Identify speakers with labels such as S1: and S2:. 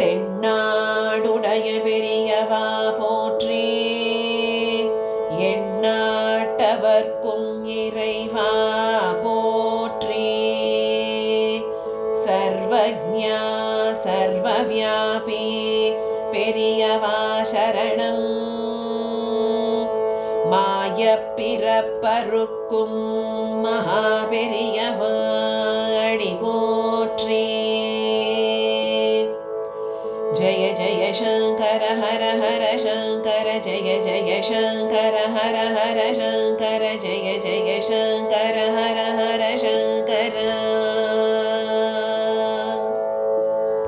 S1: தென்னாடுடைய பெரியவா போற்றி. எண்ணாட்டவர்க்கும் இறைவா போற்றி. சர்வஜா சர்வவியாபி பெரியவா சரணம். மாய பிறப்பருக்கும் மகா பெரியவாடி போற்றி जय जय शङ्कर हर हर शङ्कर जय जय शङ्कर हर हर शङ्कर जय जय शङ्कर हर हर शङ्कर।